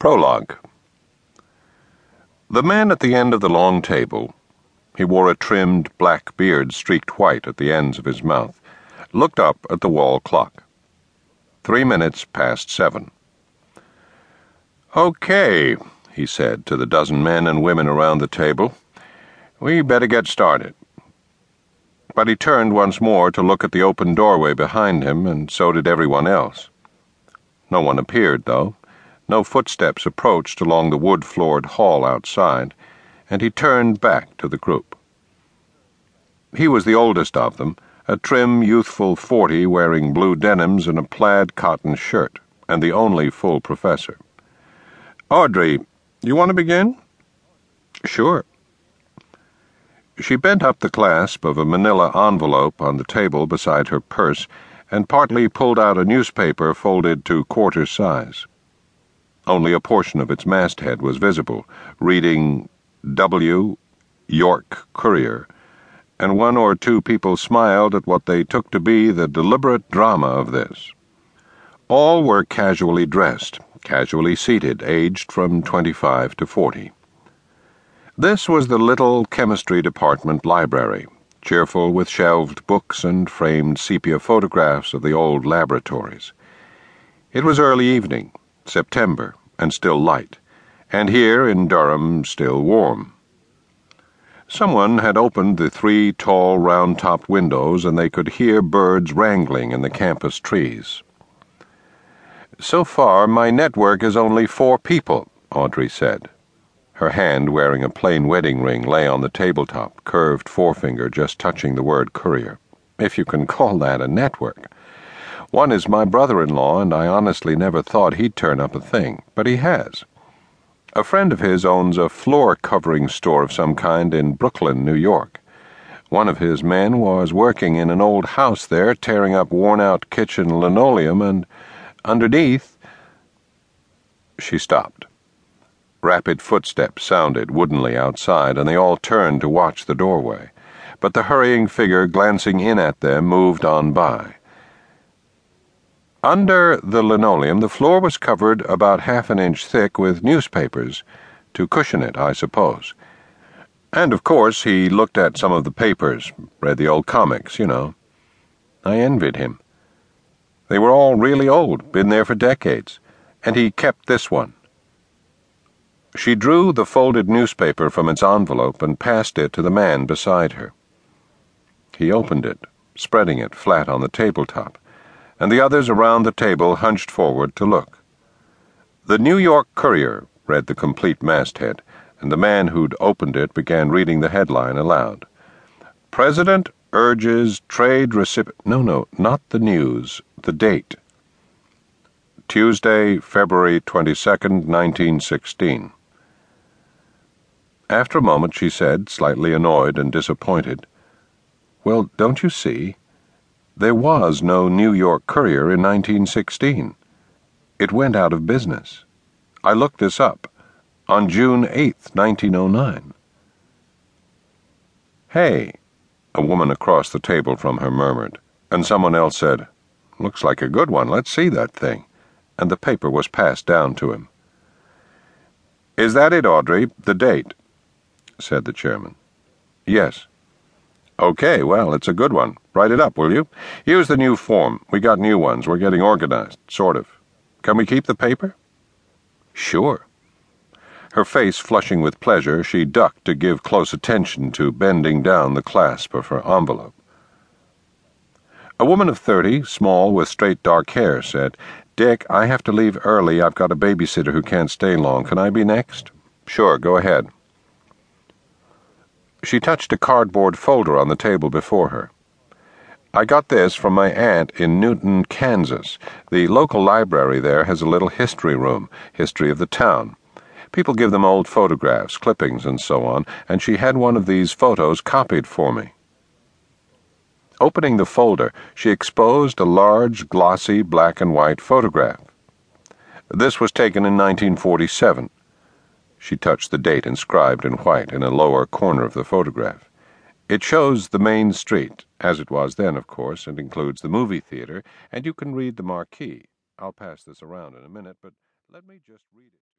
Prologue The man at the end of the long table, he wore a trimmed black beard streaked white at the ends of his mouth, looked up at the wall clock. Three minutes past seven. Okay, he said to the dozen men and women around the table. We better get started. But he turned once more to look at the open doorway behind him, and so did everyone else. No one appeared, though. No footsteps approached along the wood floored hall outside, and he turned back to the group. He was the oldest of them, a trim, youthful forty wearing blue denims and a plaid cotton shirt, and the only full professor. Audrey, you want to begin? Sure. She bent up the clasp of a manila envelope on the table beside her purse and partly pulled out a newspaper folded to quarter size. Only a portion of its masthead was visible, reading W. York Courier, and one or two people smiled at what they took to be the deliberate drama of this. All were casually dressed, casually seated, aged from 25 to 40. This was the little chemistry department library, cheerful with shelved books and framed sepia photographs of the old laboratories. It was early evening, September and still light, and here in Durham still warm. Someone had opened the three tall round topped windows, and they could hear birds wrangling in the campus trees. So far, my network is only four people, Audrey said. Her hand, wearing a plain wedding ring, lay on the tabletop, curved forefinger just touching the word courier. If you can call that a network. One is my brother in law, and I honestly never thought he'd turn up a thing, but he has. A friend of his owns a floor covering store of some kind in Brooklyn, New York. One of his men was working in an old house there, tearing up worn out kitchen linoleum, and underneath. She stopped. Rapid footsteps sounded woodenly outside, and they all turned to watch the doorway. But the hurrying figure glancing in at them moved on by. Under the linoleum, the floor was covered about half an inch thick with newspapers, to cushion it, I suppose. And of course, he looked at some of the papers, read the old comics, you know. I envied him. They were all really old, been there for decades, and he kept this one. She drew the folded newspaper from its envelope and passed it to the man beside her. He opened it, spreading it flat on the tabletop and the others around the table hunched forward to look. The New York Courier read the complete masthead, and the man who'd opened it began reading the headline aloud. President urges trade recipient. No, no, not the news, the date. Tuesday, February 22nd, 1916. After a moment, she said, slightly annoyed and disappointed, Well, don't you see? There was no New York Courier in 1916. It went out of business. I looked this up. On June 8, 1909. Hey, a woman across the table from her murmured, and someone else said, Looks like a good one. Let's see that thing. And the paper was passed down to him. Is that it, Audrey? The date? said the chairman. Yes. Okay, well, it's a good one. Write it up, will you? Use the new form. We got new ones. We're getting organized, sort of. Can we keep the paper? Sure. Her face flushing with pleasure, she ducked to give close attention to bending down the clasp of her envelope. A woman of thirty, small with straight dark hair, said, Dick, I have to leave early. I've got a babysitter who can't stay long. Can I be next? Sure, go ahead. She touched a cardboard folder on the table before her. I got this from my aunt in Newton, Kansas. The local library there has a little history room, history of the town. People give them old photographs, clippings, and so on, and she had one of these photos copied for me. Opening the folder, she exposed a large, glossy, black and white photograph. This was taken in 1947. She touched the date inscribed in white in a lower corner of the photograph. It shows the main street, as it was then, of course, and includes the movie theater, and you can read the marquee. I'll pass this around in a minute, but let me just read it.